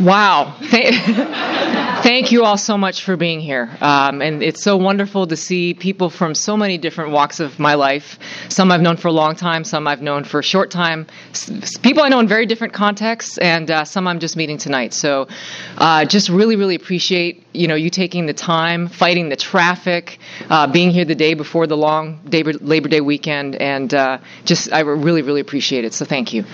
Wow. Thank you all so much for being here. Um, and it's so wonderful to see people from so many different walks of my life. Some I've known for a long time, some I've known for a short time. S- people I know in very different contexts, and uh, some I'm just meeting tonight. So uh, just really, really appreciate you know you taking the time, fighting the traffic, uh, being here the day before the long Labor Day weekend, and uh, just I really, really appreciate it. So thank you.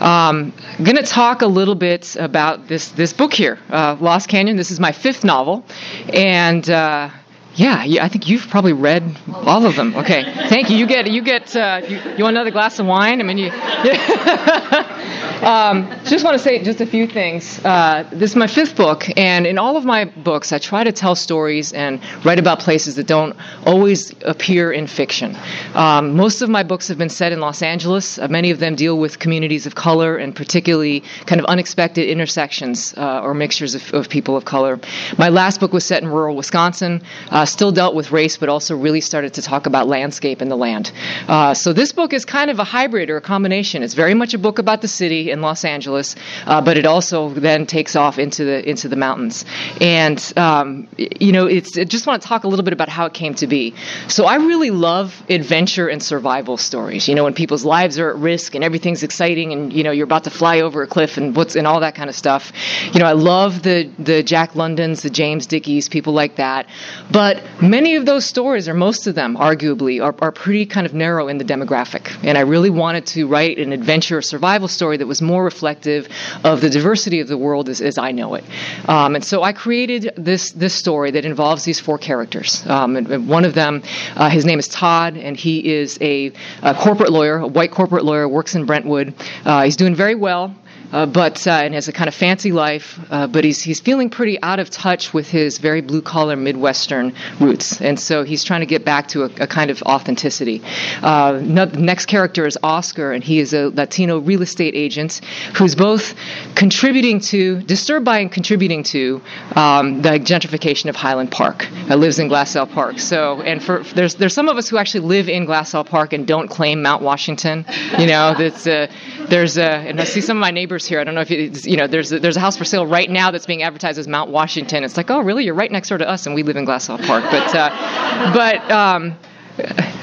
Um, I'm going to talk a little bit about this this book here, uh, Lost Canyon. This is my fifth novel, and uh, yeah, yeah, I think you've probably read all of them. Okay, thank you. You get you get uh, you, you, want another glass of wine? I mean, you. um, just want to say just a few things. Uh, this is my fifth book, and in all of my books, I try to tell stories and write about places that don't always appear in fiction. Um, most of my books have been set in Los Angeles. Uh, many of them deal with communities of color and particularly kind of unexpected intersections uh, or mixtures of, of, people of color. My last book was set in rural Wisconsin. Uh, still dealt with race, but also really started to talk about landscape and the land. Uh, so this book is kind of a hybrid or a combination. It's very much a book about the city in Los Angeles, uh, but it also then takes off into the into the mountains. And um, you know, it's I just want to talk a little bit about how it came to be. So I really love adventure and survival stories. You know, when people's lives are at risk and everything's exciting, and you know you're about to fly over a cliff and what's and all that kind of stuff. You know, I love the the Jack Londons, the James Dickies, people like that. But many of those stories, or most of them, arguably, are, are pretty kind of narrow in the demographic. And I really wanted to write an adventure survival story that was more reflective of the diversity of the world as, as I know it. Um, and so I created this this story that involves these four characters. Um, and, and one of them, uh, his name is Todd, and he is a, a, corporate lawyer, a white corporate lawyer, works in Brentwood. Uh, he's doing very well uh, but uh, and has a kind of fancy life, uh, but he's he's feeling pretty out of touch with his very blue collar Midwestern roots, and so he's trying to get back to a, a kind of authenticity. Uh, the next character is Oscar, and he is a Latino real estate agent who's both contributing to, disturbed by, and contributing to um, the gentrification of Highland Park. Uh, lives in Glassell Park. So, and for there's there's some of us who actually live in Glassell Park and don't claim Mount Washington. You know, that's uh, there's a, and I see some of my neighbors here. I don't know if it's, you know, there's a, there's a house for sale right now that's being advertised as Mount Washington. It's like, oh, really? You're right next door to us, and we live in Glassell Park. But, uh, but. Um,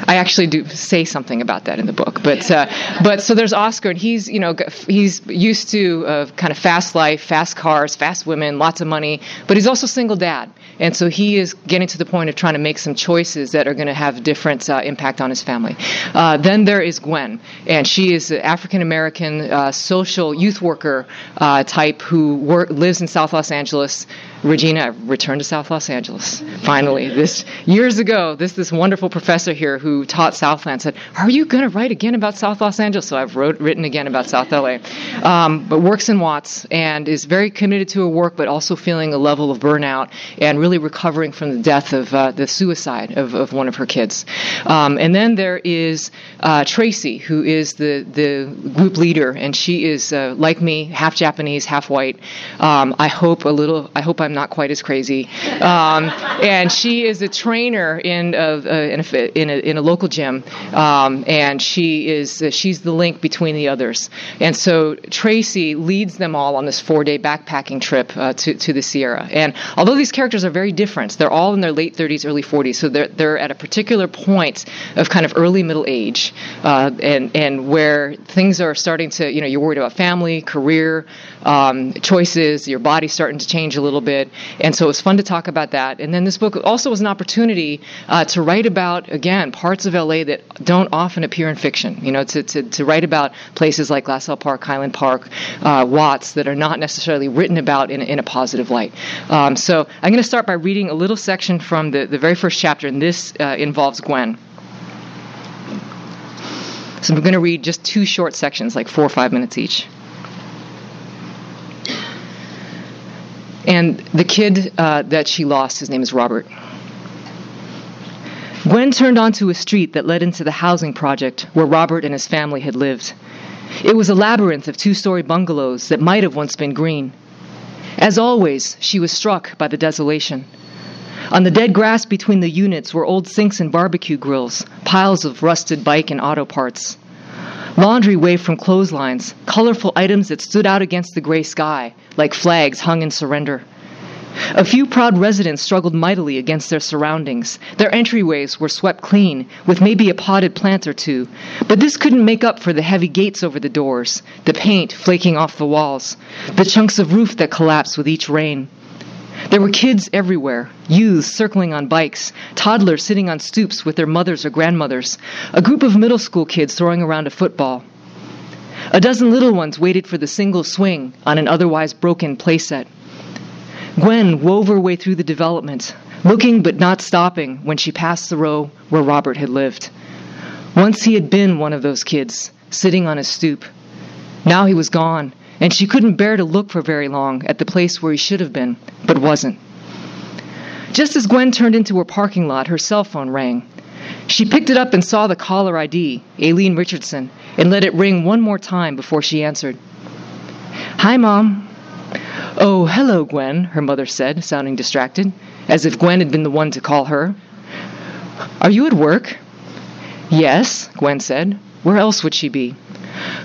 I actually do say something about that in the book, but uh, but so there's Oscar, and he's you know he's used to a kind of fast life, fast cars, fast women, lots of money, but he's also single dad, and so he is getting to the point of trying to make some choices that are going to have different uh, impact on his family. Uh, then there is Gwen, and she is an African American uh, social youth worker uh, type who lives in South Los Angeles. Regina I've returned to South Los Angeles. Finally, this years ago, this this wonderful professor here who taught Southland said, "Are you going to write again about South Los Angeles?" So I've wrote written again about South LA, um, but works in Watts and is very committed to her work, but also feeling a level of burnout and really recovering from the death of uh, the suicide of, of one of her kids. Um, and then there is uh, Tracy, who is the the group leader, and she is uh, like me, half Japanese, half white. Um, I hope a little. I hope I'm I'm not quite as crazy. Um, and she is a trainer in a, in, a, in, a, in a local gym, um, and she is uh, she's the link between the others. And so Tracy leads them all on this four day backpacking trip uh, to to the Sierra. And although these characters are very different, they're all in their late 30s, early 40s, so they're they're at a particular point of kind of early middle age, uh, and and where things are starting to you know you're worried about family, career, um, choices, your body's starting to change a little bit it. And so it was fun to talk about that. And then this book also was an opportunity uh, to write about, again, parts of LA that don't often appear in fiction. You know, to, to, to write about places like Glassell Park, Highland Park, uh, Watts that are not necessarily written about in, in a positive light. Um, so I'm going to start by reading a little section from the, the very first chapter, and this uh, involves Gwen. So I'm going to read just two short sections, like four or five minutes each. And the kid uh, that she lost, his name is Robert. Gwen turned onto a street that led into the housing project where Robert and his family had lived. It was a labyrinth of two story bungalows that might have once been green. As always, she was struck by the desolation. On the dead grass between the units were old sinks and barbecue grills, piles of rusted bike and auto parts. Laundry waved from clotheslines, colorful items that stood out against the gray sky, like flags hung in surrender. A few proud residents struggled mightily against their surroundings. Their entryways were swept clean, with maybe a potted plant or two, but this couldn't make up for the heavy gates over the doors, the paint flaking off the walls, the chunks of roof that collapsed with each rain. There were kids everywhere, youths circling on bikes, toddlers sitting on stoops with their mothers or grandmothers, a group of middle school kids throwing around a football. A dozen little ones waited for the single swing on an otherwise broken playset. Gwen wove her way through the development, looking but not stopping when she passed the row where Robert had lived. Once he had been one of those kids, sitting on his stoop. Now he was gone, and she couldn't bear to look for very long at the place where he should have been, but wasn't. Just as Gwen turned into her parking lot, her cell phone rang. She picked it up and saw the caller ID, Aileen Richardson, and let it ring one more time before she answered. Hi, Mom. Oh, hello, Gwen, her mother said, sounding distracted, as if Gwen had been the one to call her. Are you at work? Yes, Gwen said. Where else would she be?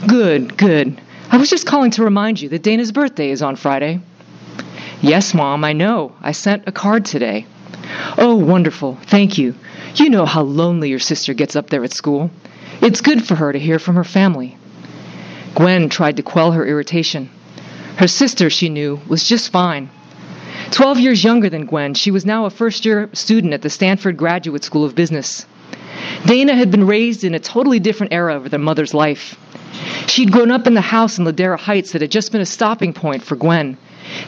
Good, good. I was just calling to remind you that Dana's birthday is on Friday. Yes, Mom, I know. I sent a card today. Oh, wonderful. Thank you. You know how lonely your sister gets up there at school. It's good for her to hear from her family. Gwen tried to quell her irritation. Her sister, she knew, was just fine. Twelve years younger than Gwen, she was now a first year student at the Stanford Graduate School of Business. Dana had been raised in a totally different era of their mother's life. She'd grown up in the house in Ladera Heights that had just been a stopping point for Gwen,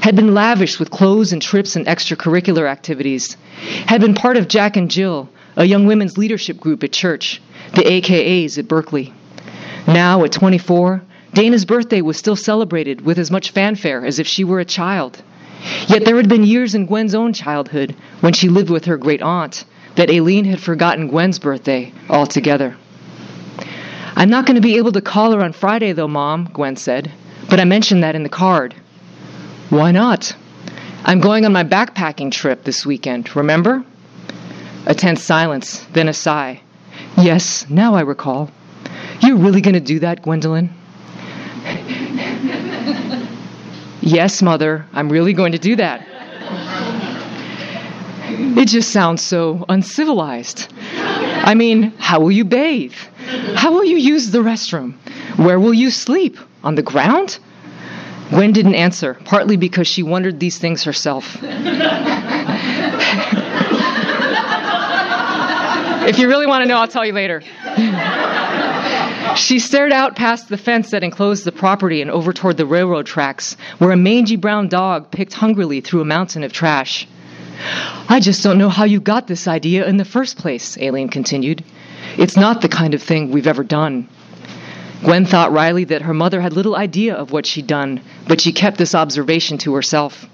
had been lavished with clothes and trips and extracurricular activities, had been part of Jack and Jill, a young women's leadership group at church, the AKAs at Berkeley. Now, at 24, Dana's birthday was still celebrated with as much fanfare as if she were a child. Yet there had been years in Gwen's own childhood, when she lived with her great aunt, that Aileen had forgotten Gwen's birthday altogether. I'm not going to be able to call her on Friday, though, Mom, Gwen said, but I mentioned that in the card. Why not? I'm going on my backpacking trip this weekend, remember? A tense silence, then a sigh. Yes, now I recall. You're really going to do that, Gwendolyn? yes, Mother, I'm really going to do that. It just sounds so uncivilized. I mean, how will you bathe? How will you use the restroom? Where will you sleep? On the ground? Gwen didn't answer, partly because she wondered these things herself. if you really want to know, I'll tell you later. She stared out past the fence that enclosed the property and over toward the railroad tracks, where a mangy brown dog picked hungrily through a mountain of trash. I just don't know how you got this idea in the first place, Aileen continued. It's not the kind of thing we've ever done. Gwen thought wryly that her mother had little idea of what she'd done, but she kept this observation to herself.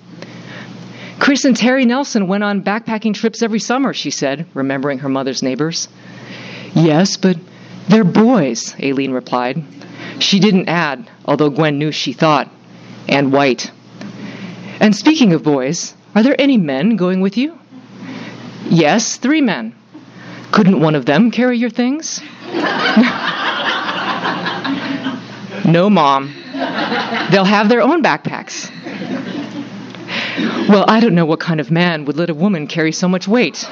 Chris and Terry Nelson went on backpacking trips every summer, she said, remembering her mother's neighbors. Yes, but they're boys, Aileen replied. She didn't add, although Gwen knew she thought, and white. And speaking of boys, are there any men going with you? Yes, three men. Couldn't one of them carry your things? no, Mom. They'll have their own backpacks. Well, I don't know what kind of man would let a woman carry so much weight.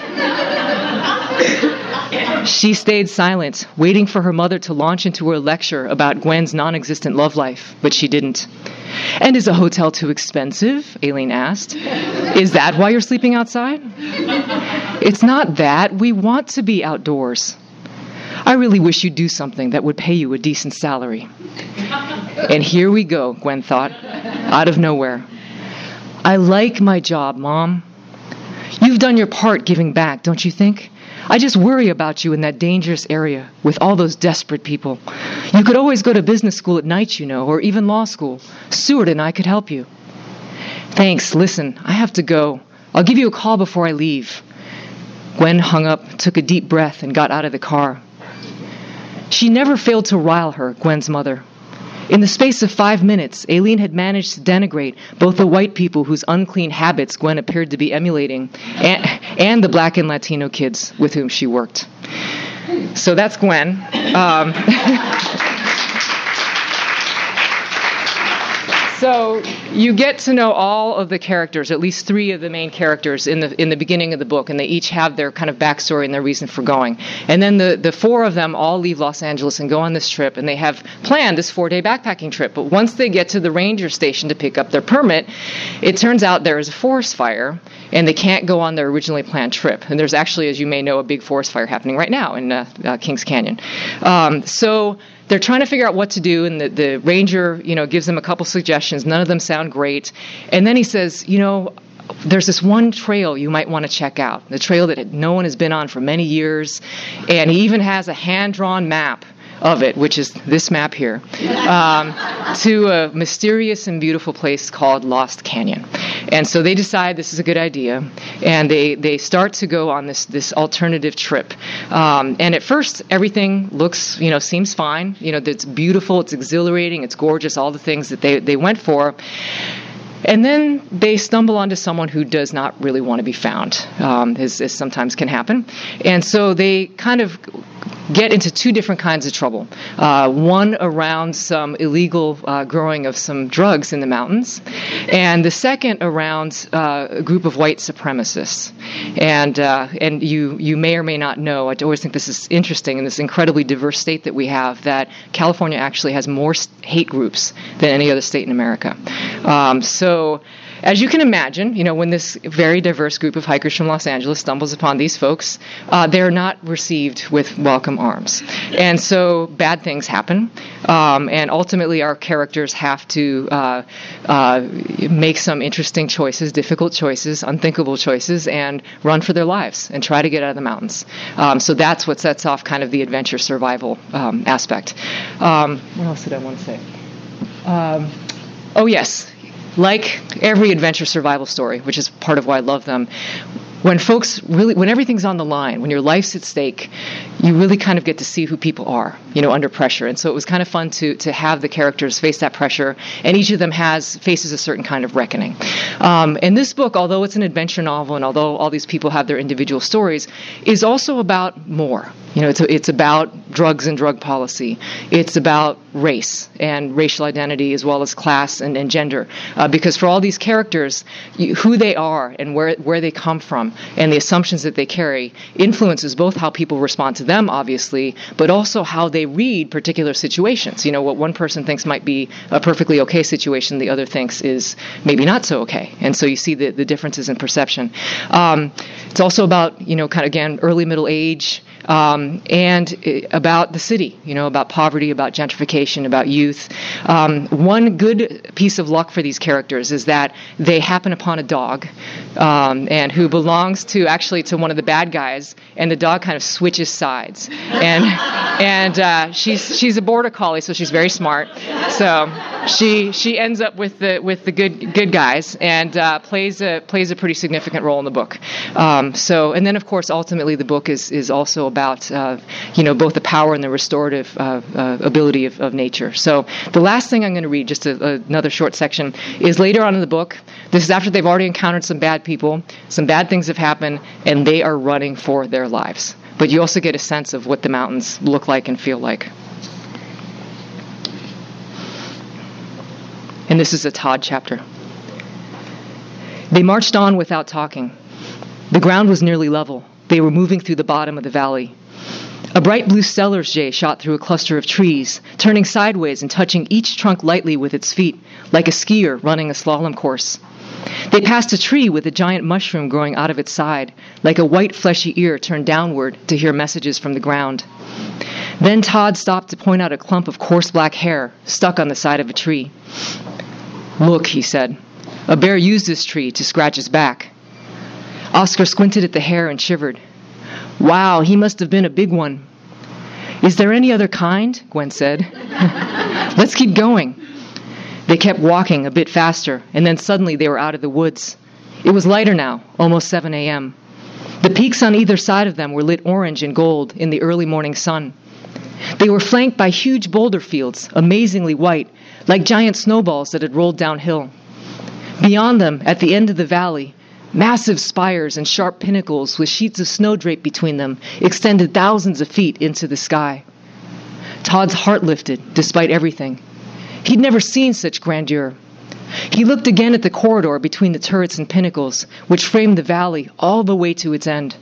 She stayed silent, waiting for her mother to launch into her lecture about Gwen's non existent love life, but she didn't. And is a hotel too expensive? Aileen asked. Is that why you're sleeping outside? It's not that. We want to be outdoors. I really wish you'd do something that would pay you a decent salary. and here we go, Gwen thought, out of nowhere. I like my job, Mom. You've done your part giving back, don't you think? I just worry about you in that dangerous area with all those desperate people. You could always go to business school at night, you know, or even law school. Seward and I could help you. Thanks. Listen, I have to go. I'll give you a call before I leave. Gwen hung up, took a deep breath, and got out of the car. She never failed to rile her, Gwen's mother. In the space of five minutes, Aileen had managed to denigrate both the white people whose unclean habits Gwen appeared to be emulating and, and the black and Latino kids with whom she worked. So that's Gwen. Um, So you get to know all of the characters, at least three of the main characters in the in the beginning of the book, and they each have their kind of backstory and their reason for going. And then the the four of them all leave Los Angeles and go on this trip, and they have planned this four day backpacking trip. But once they get to the ranger station to pick up their permit, it turns out there is a forest fire, and they can't go on their originally planned trip. And there's actually, as you may know, a big forest fire happening right now in uh, uh, Kings Canyon. Um, so they're trying to figure out what to do, and the, the ranger, you know, gives them a couple suggestions. None of them sound great, and then he says, you know, there's this one trail you might want to check out, the trail that no one has been on for many years, and he even has a hand-drawn map of it, which is this map here, um, to a mysterious and beautiful place called Lost Canyon. And so they decide this is a good idea, and they, they start to go on this this alternative trip. Um, and at first, everything looks, you know, seems fine. You know, it's beautiful, it's exhilarating, it's gorgeous, all the things that they, they went for. And then they stumble onto someone who does not really want to be found, um, as, as, sometimes can happen. And so they kind of get into two different kinds of trouble. Uh, one around some illegal uh, growing of some drugs in the mountains, and the second around uh, a group of white supremacists. And uh, and you you may or may not know. I always think this is interesting in this incredibly diverse state that we have. That California actually has more hate groups than any other state in America. Um, so as you can imagine, you know, when this very diverse group of hikers from Los Angeles stumbles upon these folks, uh, they're not received with welcome arms. And so bad things happen. Um, and ultimately, our characters have to uh, uh, make some interesting choices, difficult choices, unthinkable choices, and run for their lives and try to get out of the mountains. Um, so that's what sets off kind of the adventure survival um, aspect. Um, what else did I want to say? Um, oh, yes like every adventure survival story, which is part of why I love them, when folks really, when everything's on the line, when your life's at stake, you really kind of get to see who people are, you know, under pressure. And so it was kind of fun to to have the characters face that pressure, and each of them has faces a certain kind of reckoning. Um, and this book, although it's an adventure novel, and although all these people have their individual stories, is also about more. You know, it's it's about drugs and drug policy. It's about race and racial identity as well as class and, and gender. Uh, because for all these characters, you, who they are and where where they come from and the assumptions that they carry influences both how people respond to them, obviously, but also how they read particular situations. You know, what one person thinks might be a perfectly okay situation, the other thinks is maybe not so okay. And so you see the, the differences in perception. Um, it's also about, you know, kind of again, early middle age um, and about the city, you know, about poverty, about gentrification, about youth. Um, one good piece of luck for these characters is that they happen upon a dog, um, and who belongs to actually to one of the bad guys, and the dog kind of switches sides, and and uh, she's she's a border collie, so she's very smart. So she she ends up with the with the good good guys and uh, plays a plays a pretty significant role in the book. Um, so and then of course ultimately the book is is also about uh, you know both the power and the restorative uh, uh ability of, of, nature. So the last thing I'm going to read, just a, another short section, is later on in the book. This is after they've already encountered some bad people, some bad things have happened, and they are running for their lives. But you also get a sense of what the mountains look like and feel like. And this is a Todd chapter. They marched on without talking. The ground was nearly level. They were moving through the bottom of the valley. A bright blue Steller's jay shot through a cluster of trees, turning sideways and touching each trunk lightly with its feet, like a skier running a slalom course. They passed a tree with a giant mushroom growing out of its side, like a white fleshy ear turned downward to hear messages from the ground. Then Todd stopped to point out a clump of coarse black hair stuck on the side of a tree. Look, he said. A bear used this tree to scratch his back. Oscar squinted at the hair and shivered. Wow, he must have been a big one. Is there any other kind? Gwen said. Let's keep going. They kept walking a bit faster, and then suddenly they were out of the woods. It was lighter now, almost 7 a.m. The peaks on either side of them were lit orange and gold in the early morning sun. They were flanked by huge boulder fields, amazingly white, like giant snowballs that had rolled downhill. Beyond them, at the end of the valley, massive spires and sharp pinnacles with sheets of snow draped between them extended thousands of feet into the sky. Todd's heart lifted, despite everything. He'd never seen such grandeur. He looked again at the corridor between the turrets and pinnacles, which framed the valley all the way to its end.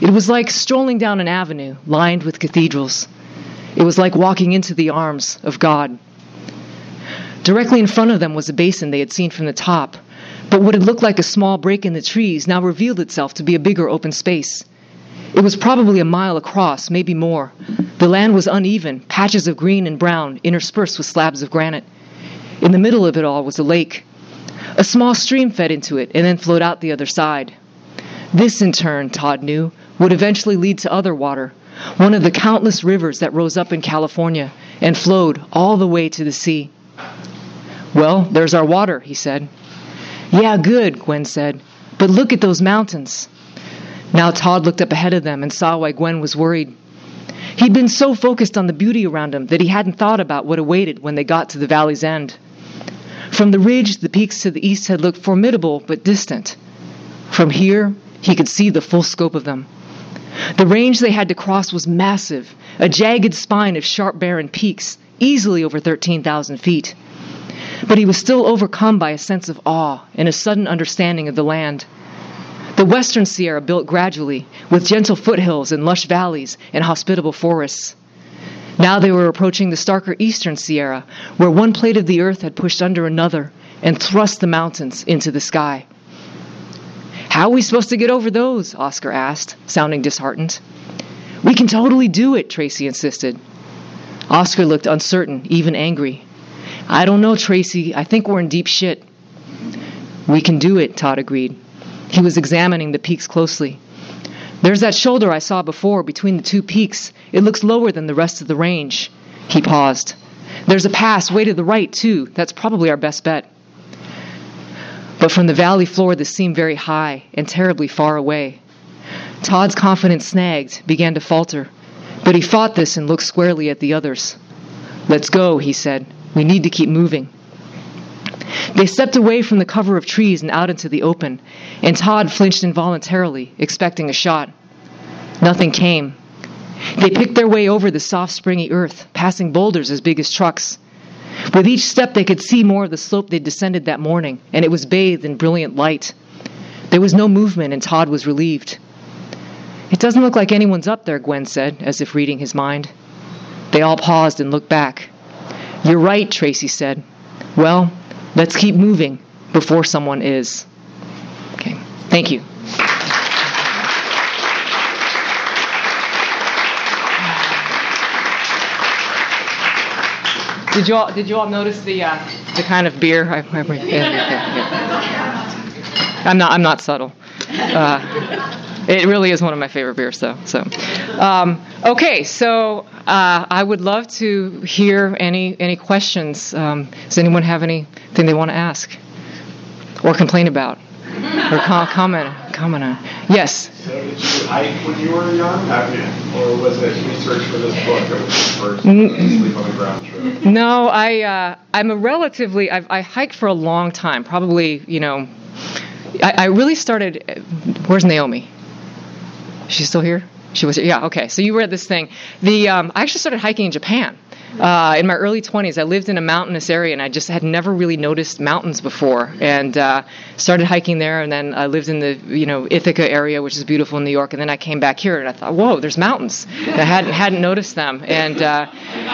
It was like strolling down an avenue lined with cathedrals. It was like walking into the arms of God. Directly in front of them was a basin they had seen from the top, but what had looked like a small break in the trees now revealed itself to be a bigger open space. It was probably a mile across, maybe more. The land was uneven, patches of green and brown interspersed with slabs of granite. In the middle of it all was a lake. A small stream fed into it and then flowed out the other side. This, in turn, Todd knew, would eventually lead to other water, one of the countless rivers that rose up in California and flowed all the way to the sea. Well, there's our water, he said. Yeah, good, Gwen said. But look at those mountains. Now Todd looked up ahead of them and saw why Gwen was worried. He'd been so focused on the beauty around him that he hadn't thought about what awaited when they got to the valley's end. From the ridge, the peaks to the east had looked formidable but distant. From here, he could see the full scope of them. The range they had to cross was massive, a jagged spine of sharp barren peaks, easily over 13,000 feet. But he was still overcome by a sense of awe and a sudden understanding of the land. The western Sierra built gradually, with gentle foothills and lush valleys and hospitable forests. Now they were approaching the starker eastern Sierra, where one plate of the earth had pushed under another and thrust the mountains into the sky. How are we supposed to get over those? Oscar asked, sounding disheartened. We can totally do it, Tracy insisted. Oscar looked uncertain, even angry. I don't know, Tracy. I think we're in deep shit. We can do it, Todd agreed. He was examining the peaks closely. There's that shoulder I saw before between the two peaks. It looks lower than the rest of the range. He paused. There's a pass way to the right, too. That's probably our best bet. But from the valley floor, this seemed very high and terribly far away. Todd's confidence snagged, began to falter, but he fought this and looked squarely at the others. Let's go, he said. We need to keep moving. They stepped away from the cover of trees and out into the open, and Todd flinched involuntarily, expecting a shot. Nothing came. They picked their way over the soft, springy earth, passing boulders as big as trucks. With each step, they could see more of the slope they'd descended that morning, and it was bathed in brilliant light. There was no movement, and Todd was relieved. It doesn't look like anyone's up there, Gwen said, as if reading his mind. They all paused and looked back. You're right, Tracy said. Well, let's keep moving before someone is. Okay, thank you. Did you all did you all notice the uh, the kind of beer? I, I, yeah, yeah, yeah. I'm not I'm not subtle. Uh, it really is one of my favorite beers, though. So, um, okay. So uh, I would love to hear any any questions. Um, does anyone have anything they want to ask or complain about or com- comment comment on? Yes. So did you hike when you were young, or was it research for this book was first sleep on the ground trip? No, I uh, I'm a relatively I've, I hiked for a long time. Probably you know. I, I really started. Where's Naomi? She's still here. She was. here. Yeah. Okay. So you read this thing. The um, I actually started hiking in Japan. Uh, in my early 20s. I lived in a mountainous area, and I just had never really noticed mountains before. And uh, started hiking there, and then I lived in the you know Ithaca area, which is beautiful in New York. And then I came back here, and I thought, whoa, there's mountains. I hadn't hadn't noticed them, and uh,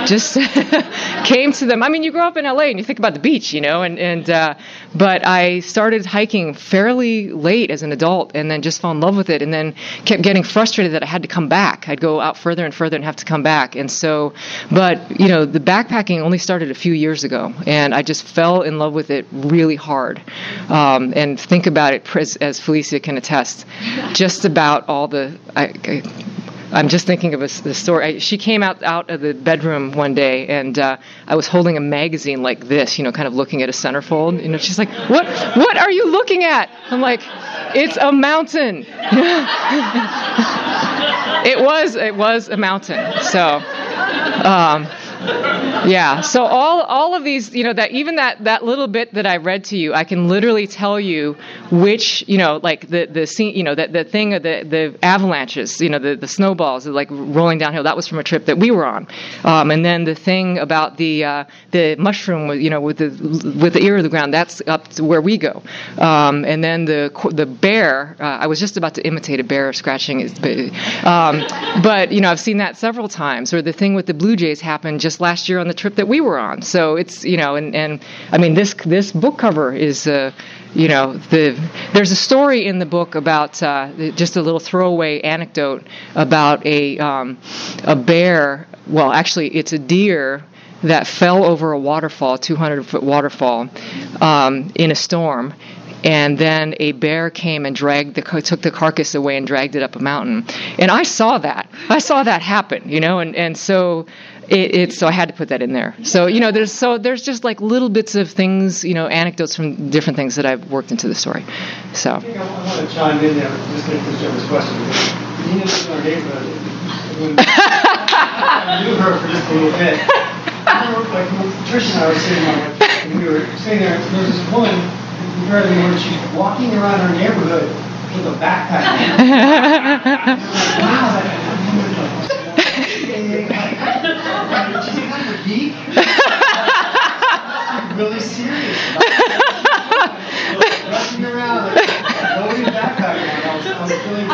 just came to them. I mean, you grow up in LA, and you think about the beach, you know, and and uh, but I started hiking fairly late as an adult, and then just fell in love with it, and then kept getting frustrated that I had to come back. I'd go out further and further and have to come back, and so, but you know, the backpacking only started a few years ago, and I just fell in love with it really hard. Um, and think about it, as, as Felicia can attest, just about all the. I, I'm just thinking of a, the story. I, she came out out of the bedroom one day, and uh, I was holding a magazine like this, you know, kind of looking at a centerfold. You know, she's like, "What? What are you looking at?" I'm like, "It's a mountain." it was. It was a mountain. So. Um, yeah. So all all of these, you know, that even that that little bit that I read to you, I can literally tell you which, you know, like the the scene, you know, that the thing of the the avalanches, you know, the the snowballs like rolling downhill. That was from a trip that we were on, um, and then the thing about the uh, the mushroom, you know, with the with the ear of the ground. That's up to where we go, um, and then the the bear. Uh, I was just about to imitate a bear scratching his, um, but you know, I've seen that several times. Or the thing with the blue jays happened just last year on the trip that we were on. So it's you know, and and I mean this this book cover is. Uh, you know, the there's a story in the book about uh, just a little throwaway anecdote about a um, a bear. Well, actually, it's a deer that fell over a waterfall, 200 foot waterfall, um, in a storm. And then a bear came and dragged the took the carcass away and dragged it up a mountain. And I saw that. I saw that happen, you know. And and so it, it's so I had to put that in there. So you know, there's so there's just like little bits of things, you know, anecdotes from different things that I've worked into the story. So. I, want to chime in there, just to Jeffers' question. Nina lives in our neighborhood. I knew her for just a little bit. I remember, like Trish and I were sitting on and we were sitting there, and there was this woman, apparently when she's walking around our neighborhood with a backpack. wow, really serious. Rushing around, loading backpack I was, I was really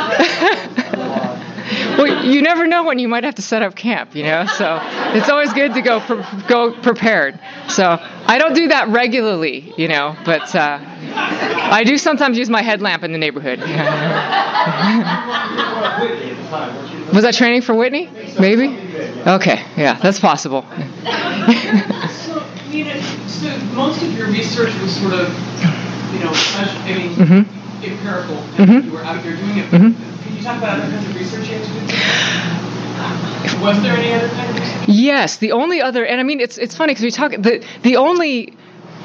well, you never know when you might have to set up camp, you know. So it's always good to go pre- go prepared. So I don't do that regularly, you know, but uh, I do sometimes use my headlamp in the neighborhood. Was that training for Whitney? Maybe. Okay, yeah, that's possible. so, you know, so most of your research was sort of, you know, I mean, mm-hmm. empirical. Mm-hmm. You were out there doing it. Mm-hmm. Talk about other kinds of research you? Was there any other kind of? Yes, the only other, and I mean, it's it's funny because we talk the the only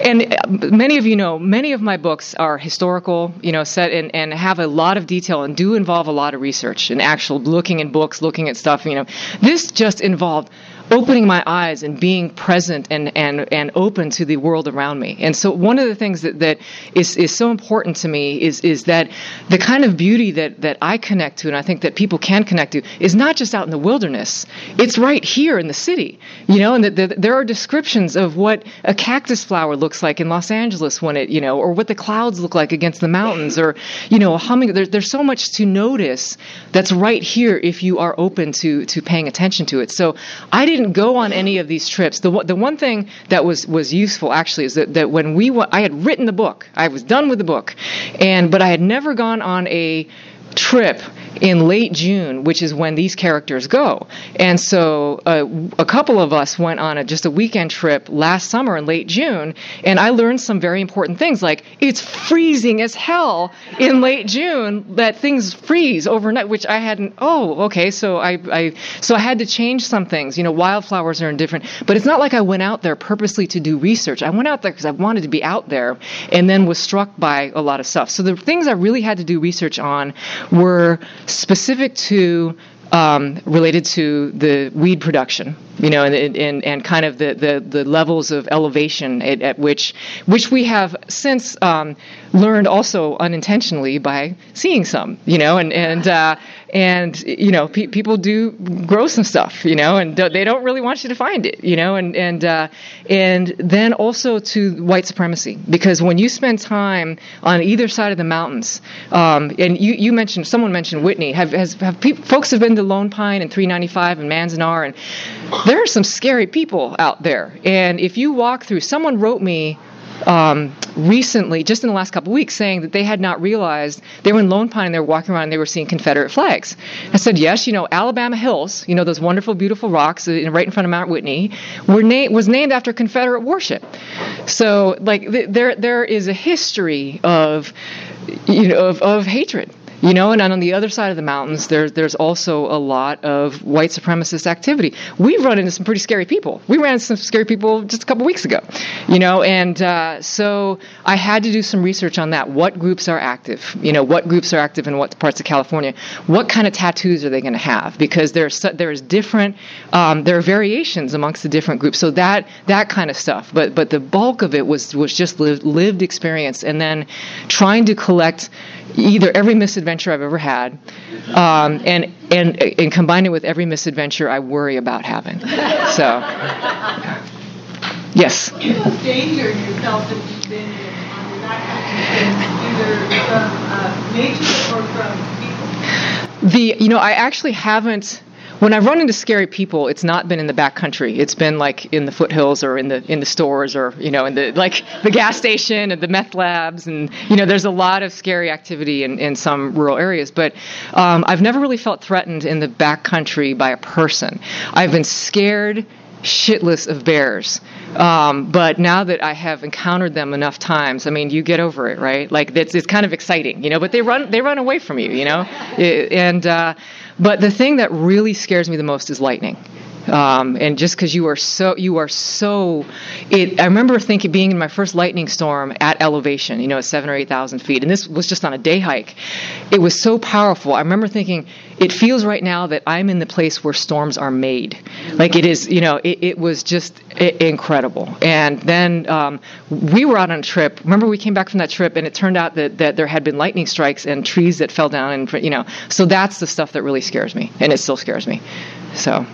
and uh, many of you know many of my books are historical you know set and, and have a lot of detail and do involve a lot of research and actual looking in books looking at stuff you know this just involved opening my eyes and being present and, and, and open to the world around me. And so one of the things that, that is, is so important to me is, is that the kind of beauty that, that I connect to and I think that people can connect to is not just out in the wilderness. It's right here in the city, you know, and that the, there are descriptions of what a cactus flower looks like in Los Angeles when it, you know, or what the clouds look like against the mountains or, you know, a humming. There, there's so much to notice that's right here if you are open to, to paying attention to it. So I didn't didn't go on any of these trips. The the one thing that was was useful actually is that, that when we I had written the book. I was done with the book, and but I had never gone on a trip in late June, which is when these characters go. And so uh, a couple of us went on a, just a weekend trip last summer in late June, and I learned some very important things like it's freezing as hell in late June that things freeze overnight, which I hadn't. Oh, okay. So I, I so I had to change some things. You know, wildflowers are in different, but it's not like I went out there purposely to do research. I went out there because I wanted to be out there, and then was struck by a lot of stuff. So the things I really had to do research on were specific to um, related to the weed production, you know, and, and, and kind of the, the, the levels of elevation at, at which which we have since um, learned also unintentionally by seeing some, you know, and and uh, and you know, pe- people do grow some stuff, you know, and they don't really want you to find it, you know, and and uh, and then also to white supremacy. Because when you spend time on either side of the mountains, um, and you, you mentioned someone mentioned Whitney, have has have people, folks have been to Lone Pine and 395 and Manzanar, and there are some scary people out there, and if you walk through, someone wrote me um, recently, just in the last couple weeks, saying that they had not realized they were in Lone Pine and they were walking around and they were seeing Confederate flags. I said, yes, you know, Alabama Hills, you know, those wonderful, beautiful rocks right in front of Mount Whitney, were na- was named after Confederate warship. So, like, th- there there is a history of you know of, of hatred you know, and on the other side of the mountains, there's there's also a lot of white supremacist activity. We've run into some pretty scary people. We ran into some scary people just a couple weeks ago, you know, and uh, so I had to do some research on that. What groups are active? You know, what groups are active in what parts of California? What kind of tattoos are they going to have? Because there's there's different um, there are variations amongst the different groups. So that that kind of stuff. But but the bulk of it was was just lived, lived experience, and then trying to collect either every misadventure I've ever had, um, and and and combine it with every misadventure I worry about having. So, yes. You know, danger you that you've been in on your backpacking either from uh, nature or from people. The you know I actually haven't when I've run into scary people, it's not been in the back country. It's been like in the foothills or in the in the stores or you know in the like the gas station and the meth labs and you know there's a lot of scary activity in, in some rural areas. But um, I've never really felt threatened in the back country by a person. I've been scared shitless of bears. Um, but now that I have encountered them enough times, I mean, you get over it, right? Like it's, it's kind of exciting, you know. But they run they run away from you, you know. And uh, but the thing that really scares me the most is lightning. Um, and just because you are so you are so it i remember thinking being in my first lightning storm at elevation you know at seven or eight thousand feet and this was just on a day hike. It was so powerful. I remember thinking it feels right now that i'm in the place where storms are made. Like it is you know it, it was just incredible. And then um, we were out on a trip. Remember we came back from that trip and it turned out that, that there had been lightning strikes and trees that fell down and you know so that's the stuff that really scares me and it still scares me. So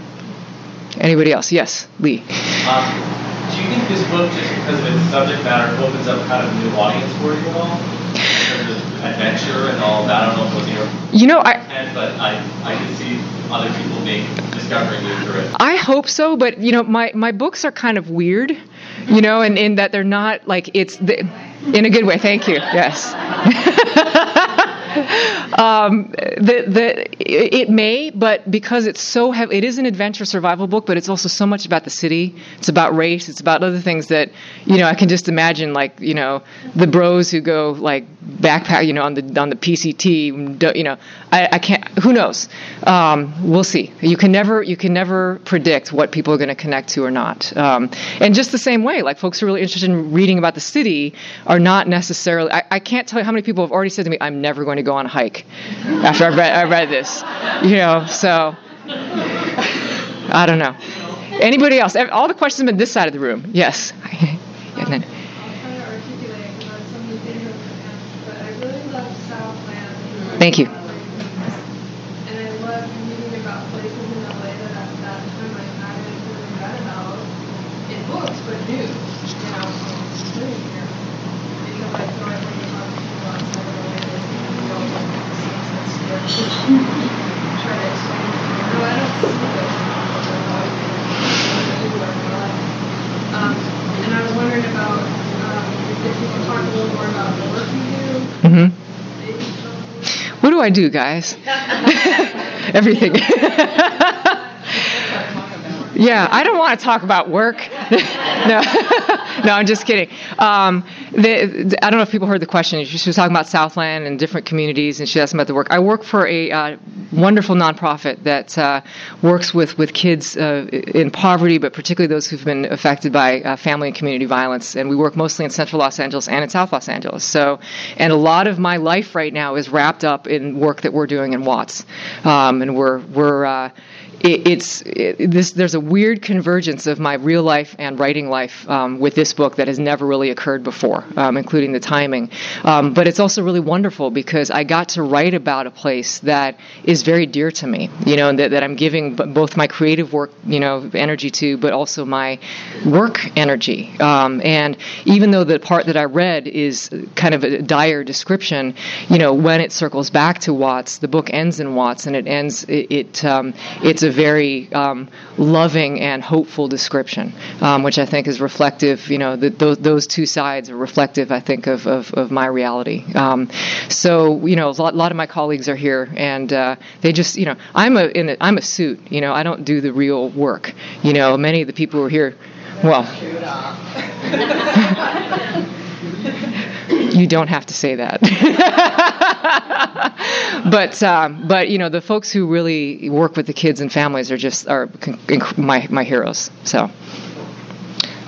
Anybody else? Yes, Lee. Um, do you think this book, just because of its subject matter, opens up kind of a new audience for you all? In terms of adventure and all that? I don't know if it was your You know, I intent, but I, I could see other people being discovering you through it. I hope so, but you know, my my books are kind of weird, you know, and in that they're not like it's the, in a good way. Thank you. Yes. um, the, the, it may, but because it's so heavy, it is an adventure survival book, but it's also so much about the city. It's about race. It's about other things that, you know, I can just imagine, like, you know, the bros who go like backpack, you know, on the on the PCT. You know, I, I can't. Who knows? Um, we'll see. You can never you can never predict what people are going to connect to or not. Um, and just the same way, like folks who are really interested in reading about the city are not necessarily. I, I can't tell you how many people have already said to me, "I'm never going to go on a hike after I read I read this." You know, so I don't know. Anybody else? All the questions have been this side of the room. Yes. and then, Thank you. And I love reading about places in LA that at that time I hadn't really read about in books, but knew, you know, from living here. Because I feel like when you talk to people outside of LA, they feel like the same sense there. Try to explain to them, no, I don't see those people. They're always been everywhere in my life. Um, and I was wondering about um, if you could talk a little more about the work you do. hmm Maybe tell us a little What do I do, guys? Everything. yeah, I don't want to talk about work. no, no, I'm just kidding. Um, the, the- I don't know if people heard the question. She was talking about Southland and different communities, and she asked about the work. I work for a uh, wonderful nonprofit that uh, works with with kids uh, in poverty, but particularly those who've been affected by uh, family and community violence. And we work mostly in Central Los Angeles and in South Los Angeles. So, and a lot of my life right now is wrapped up in work that we're doing in Watts, um, and we're we're. It, it's it, this. There's a weird convergence of my real life and writing life um, with this book that has never really occurred before, um, including the timing. Um, but it's also really wonderful because I got to write about a place that is very dear to me. You know, that, that I'm giving both my creative work, you know, energy to, but also my work energy. Um, and even though the part that I read is kind of a dire description, you know, when it circles back to Watts, the book ends in Watts, and it ends. It, it um, it's a very um, loving and hopeful description, um, which I think is reflective. You know, those those two sides are reflective. I think of of, of my reality. Um, so you know, a lot, a lot, of my colleagues are here, and uh, they just you know, I'm a in a, I'm a suit. You know, I don't do the real work. You know, many of the people who are here, well. you don't have to say that. but um, but you know the folks who really work with the kids and families are just are my my heroes. So.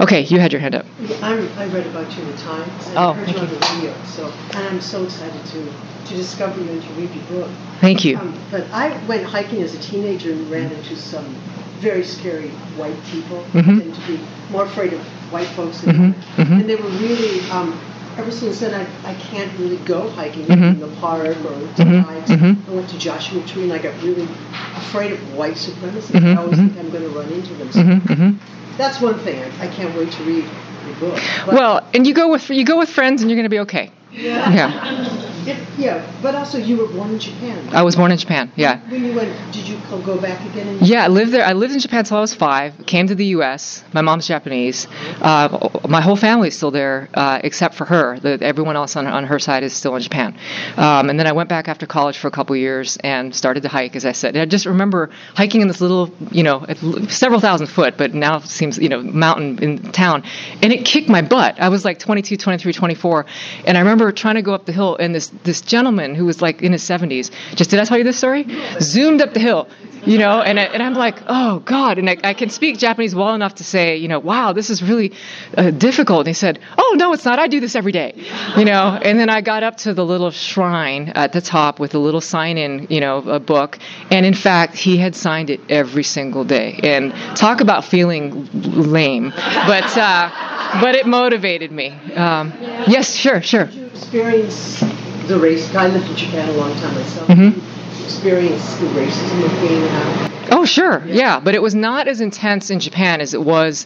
Okay, you had your hand up. I'm, i read about you in the Times and oh, I heard you on the radio. So, and I'm so excited to to discover you and to read your book. Thank you. Um, but I went hiking as a teenager and ran into some very scary white people. Mm-hmm. I tend to be more afraid of white folks than mm-hmm. mm-hmm. and they were really um, ever since then, I, I can't really go hiking mm-hmm. in the park or to mm-hmm. hikes. Mm-hmm. I went to Joshua Tree and I got really afraid of white supremacy. Mm-hmm. I always think I'm going to run into them. So mm-hmm. Mm-hmm. that's one thing. I, I, can't wait to read your book. But well, and you go with you go with friends, and you're going to be okay. Yeah. Yeah. Yeah, but also you were born in Japan. I was born in Japan. Yeah. When you went, did you go back again? yeah, I lived there. I lived in Japan until I was five. Came to the U.S. My mom's Japanese. Uh, my whole family's still there, uh, except for her. The, everyone else on, on her side is still in Japan. Um, and then I went back after college for a couple years and started to hike, as I said. And I just remember hiking in this little, you know, several thousand foot, but now it seems, you know, mountain in town, and it kicked my butt. I was like 22, 23, 24, and I remember trying to go up the hill, in this this gentleman who was like in his 70s, just did I tell you this story? Zoomed up the hill, you know, and, I, and I'm like, oh God. And I, I can speak Japanese well enough to say, you know, wow, this is really uh, difficult. And he said, oh, no, it's not. I do this every day, you know. And then I got up to the little shrine at the top with a little sign in, you know, a book. And in fact, he had signed it every single day. And talk about feeling lame. But, uh, but it motivated me. Um, yes, sure, sure. Did you experience the race? I lived in Japan a long time myself. Mm-hmm experience the racism of being out? Oh, sure, yeah. yeah. but it was not as intense in Japan as it was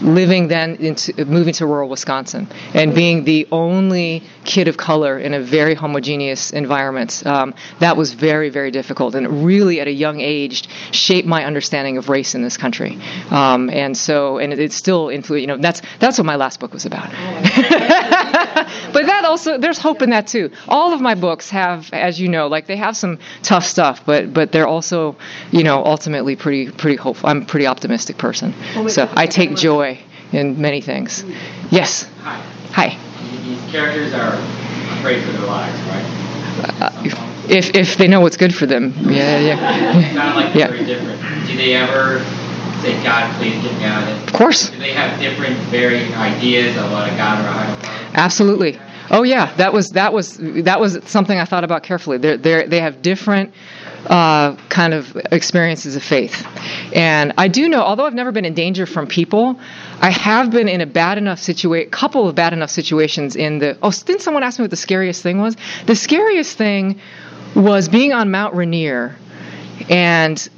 living then into moving to rural Wisconsin and being the only kid of color in a very homogeneous environment. Um, that was very, very difficult, and it really, at a young age, shaped my understanding of race in this country. Um, and so, and it, it's still influenced. You know, that's that's what my last book was about. but that also, there's hope in that too. All of my books have, as you know, like they have some tough stuff, but but they're also, you know, ultimately pretty pretty hopeful. I'm a pretty optimistic person, so I take joy in many things. Yes. Hi. Hi. These characters are afraid for their lives, right? Uh, if if they know what's good for them, yeah, yeah. Sound like they're yeah. very different. Do they ever say, "God, please get me out of it"? Of course. Do they have different, varying ideas of what a God or a higher power? Absolutely. Oh yeah, that was that was that was something I thought about carefully. They they they have different uh, kind of experiences of faith. And I do know, although I've never been in danger from people, I have been in a bad enough situation, couple of bad enough situations in the. Oh, didn't someone ask me what the scariest thing was? The scariest thing was being on Mount Rainier and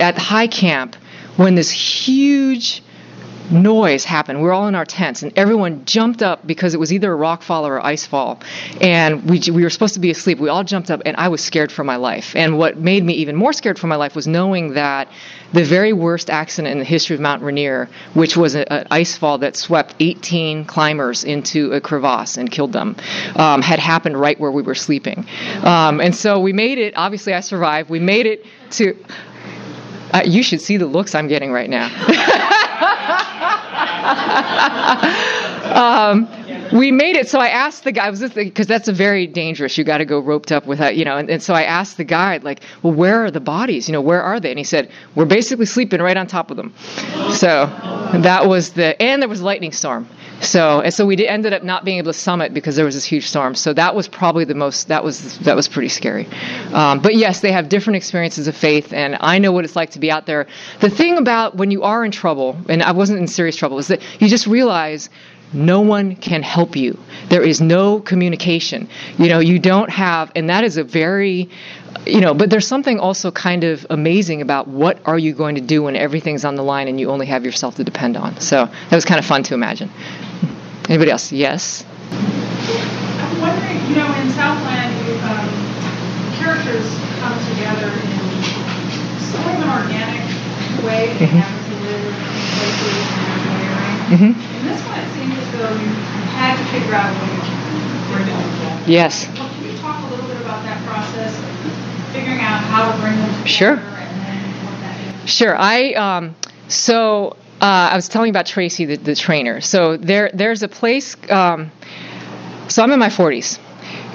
at high camp when this huge noise happened. We were all in our tents, and everyone jumped up because it was either a rock fall or ice fall. And we, we were supposed to be asleep. We all jumped up, and I was scared for my life. And what made me even more scared for my life was knowing that the very worst accident in the history of Mount Rainier, which was an ice fall that swept 18 climbers into a crevasse and killed them, um, had happened right where we were sleeping. Um, and so we made it. Obviously, I survived. We made it to. Uh, you should see the looks I'm getting right now. um, we made it. So I asked the guy, was because that's a very dangerous. You got to go roped up without, you know. And, and so I asked the guide, like, well, where are the bodies? You know, where are they? And he said, we're basically sleeping right on top of them. So that was the, and there was lightning storm. So and so we did, ended up not being able to summit because there was this huge storm. So that was probably the most that was that was pretty scary. Um, but yes, they have different experiences of faith, and I know what it's like to be out there. The thing about when you are in trouble, and I wasn't in serious trouble, is that you just realize no one can help you. There is no communication. You know, you don't have, and that is a very, you know, but there's something also kind of amazing about what are you going to do when everything's on the line and you only have yourself to depend on. So that was kind of fun to imagine. Anybody else? Yes? I'm wondering, you know, in Southland, um, characters come together in sort of an organic way. They mm-hmm. happen to live in places and layering. Mm-hmm. In this one, it seems as though you had to figure out a way to bring them together. Yes. Well, can you talk a little bit about that process, figuring out how to bring them together? Sure. And then what that is? Sure. I, um, so uh, I was telling you about Tracy, the, the trainer. So there, there's a place. Um, so I'm in my 40s,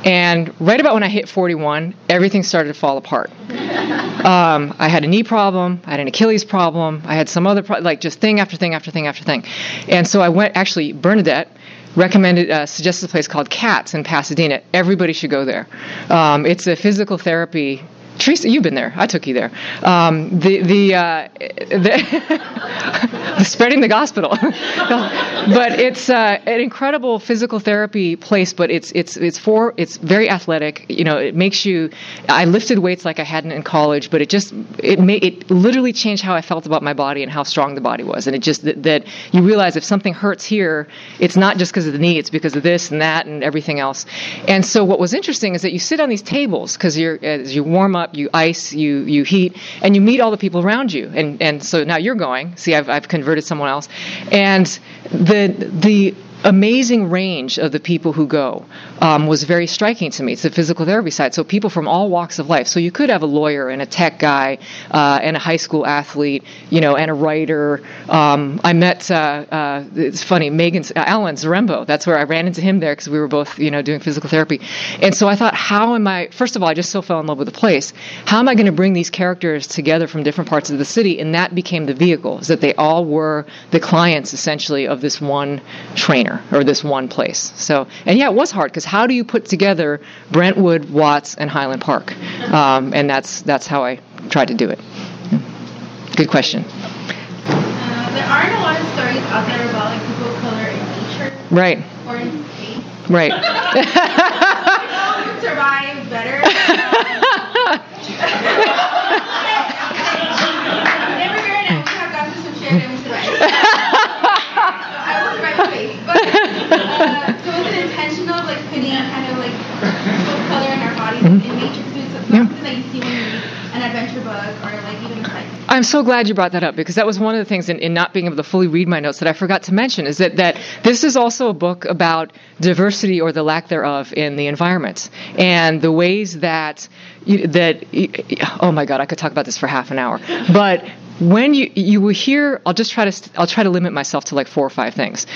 and right about when I hit 41, everything started to fall apart. Um, I had a knee problem, I had an Achilles problem, I had some other pro- like just thing after thing after thing after thing, and so I went. Actually, Bernadette recommended uh, suggested a place called Cats in Pasadena. Everybody should go there. Um, it's a physical therapy Teresa, you've been there. I took you there. Um, the the, uh, the spreading the gospel, but it's uh, an incredible physical therapy place. But it's it's it's for it's very athletic. You know, it makes you. I lifted weights like I hadn't in college, but it just it it literally changed how I felt about my body and how strong the body was. And it just that, that you realize if something hurts here, it's not just because of the knee. It's because of this and that and everything else. And so what was interesting is that you sit on these tables because you're as you warm up up, you ice, you you heat, and you meet all the people around you. And and so now you're going. See, I've I've converted someone else, and the the amazing range of the people who go um, was very striking to me. It's a physical therapy site, so people from all walks of life. So you could have a lawyer and a tech guy uh, and a high school athlete, you know, and a writer. Um, I met uh, uh, it's funny, Megan Alan Zarembo. That's where I ran into him there because we were both, you know, doing physical therapy. And so I thought, how am I? First of all, I just so fell in love with the place. How am I going to bring these characters together from different parts of the city? And that became the vehicle. Is that they all were the clients essentially of this one trainer or this one place. So, and yeah, it was hard because how do you put together Brentwood, Watts, and Highland Park? Um, and that's that's how I tried to do it. Good question. Uh, there aren't a lot of stories out there about like people of color in nature. Right. Or in space. Right. survive better. Never heard it. We have gone through some shit and we survived. I was right face. But uh, so was it intentional, like putting kind of like color in our bodies mm-hmm. in nature? Because it's yeah. something that you see when you read an adventure book or like Mm-hmm. even like. I'm so glad you brought that up because that was one of the things in, in, not being able to fully read my notes that I forgot to mention is that, that this is also a book about diversity or the lack thereof in the environment and the ways that you, that oh my god I could talk about this for half an hour but when you you will hear i'll just try to i'll try to limit myself to like four or five things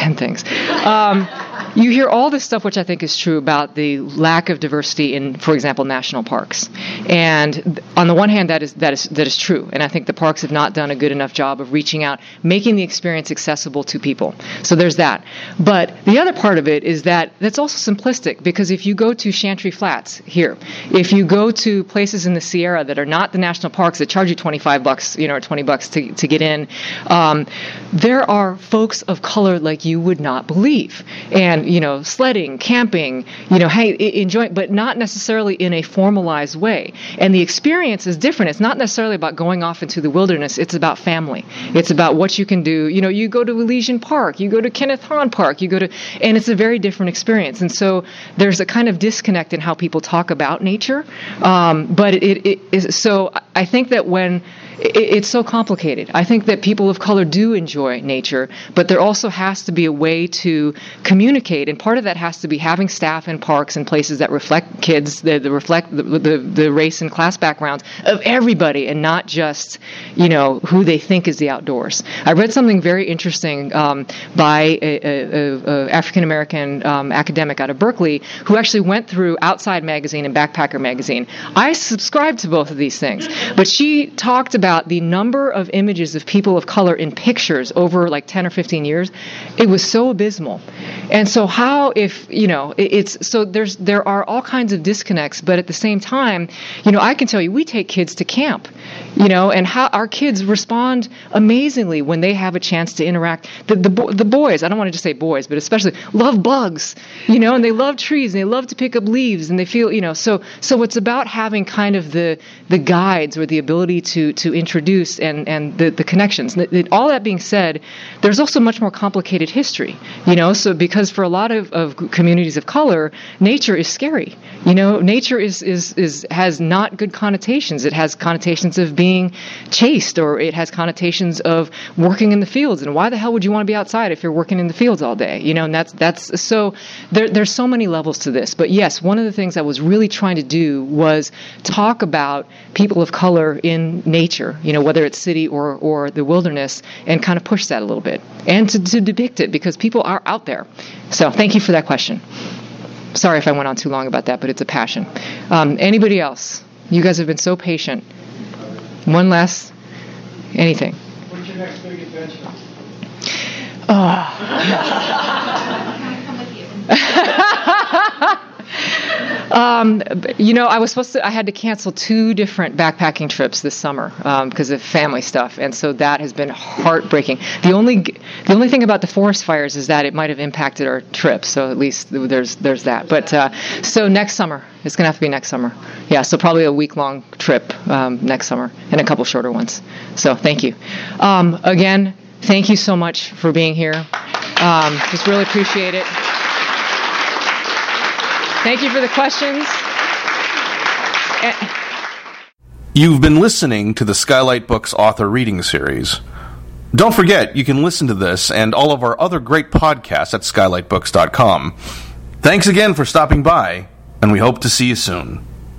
ten things um, you hear all this stuff, which I think is true about the lack of diversity in, for example, national parks. And on the one hand, that is that is that is true, and I think the parks have not done a good enough job of reaching out, making the experience accessible to people. So there's that. But the other part of it is that that's also simplistic because if you go to Chantry Flats here, if you go to places in the Sierra that are not the national parks that charge you 25 bucks, you know, or 20 bucks to to get in, um, there are folks of color like you would not believe, and you know sledding camping you know hey enjoy but not necessarily in a formalized way. And the experience is different. It's not necessarily about going off into the wilderness. It's about family. It's about what you can do. You know you go to elysian park. You go to kenneth hahn park. You go to and it's a very different experience. And so there's a kind of disconnect in how people talk about nature. Um, but it, it is so I think that when it's so complicated. I think that people of color do enjoy nature, but there also has to be a way to communicate, and part of that has to be having staff in parks and places that reflect kids, that reflect the, the, the race and class backgrounds of everybody, and not just you know who they think is the outdoors. I read something very interesting um, by a, African American um, academic out of Berkeley who actually went through Outside Magazine and Backpacker Magazine. I subscribe to both of these things, but she talked about about the number of images of people of color in pictures over like 10 or 15 years, it was so abysmal. And so how if, you know, it's so there's there are all kinds of disconnects, but at the same time, you know, I can tell you we take kids to camp, you know, and how our kids respond amazingly when they have a chance to interact. The the, the boys, I don't want to just say boys, but especially love bugs, you know, and they love trees and they love to pick up leaves and they feel, you know, so so it's about having kind of the the guides or the ability to to introduce and, and the, the connections. All that being said, there's also much more complicated history, you know, so because for a lot of, of communities of color, nature is scary. You know, nature is, is, is, has not good connotations. It has connotations of being chased or it has connotations of working in the fields. And why the hell would you want to be outside if you're working in the fields all day? You know, and that's, that's, so there, there's so many levels to this. But yes, one of the things I was really trying to do was talk about people of color in nature you know, whether it's city or, or the wilderness, and kind of push that a little bit and to, to depict it because people are out there. So thank you for that question. Sorry if I went on too long about that, but it's a passion. Um, anybody else? You guys have been so patient. One last anything. What's your next big adventure? Oh. Um, you know, I was supposed to. I had to cancel two different backpacking trips this summer because um, of family stuff, and so that has been heartbreaking. The only the only thing about the forest fires is that it might have impacted our trip. So at least there's there's that. But uh, so next summer, it's gonna have to be next summer. Yeah, so probably a week long trip um, next summer and a couple shorter ones. So thank you. Um, again, thank you so much for being here. Um, just really appreciate it. Thank you for the questions. You've been listening to the Skylight Books author reading series. Don't forget, you can listen to this and all of our other great podcasts at skylightbooks.com. Thanks again for stopping by, and we hope to see you soon.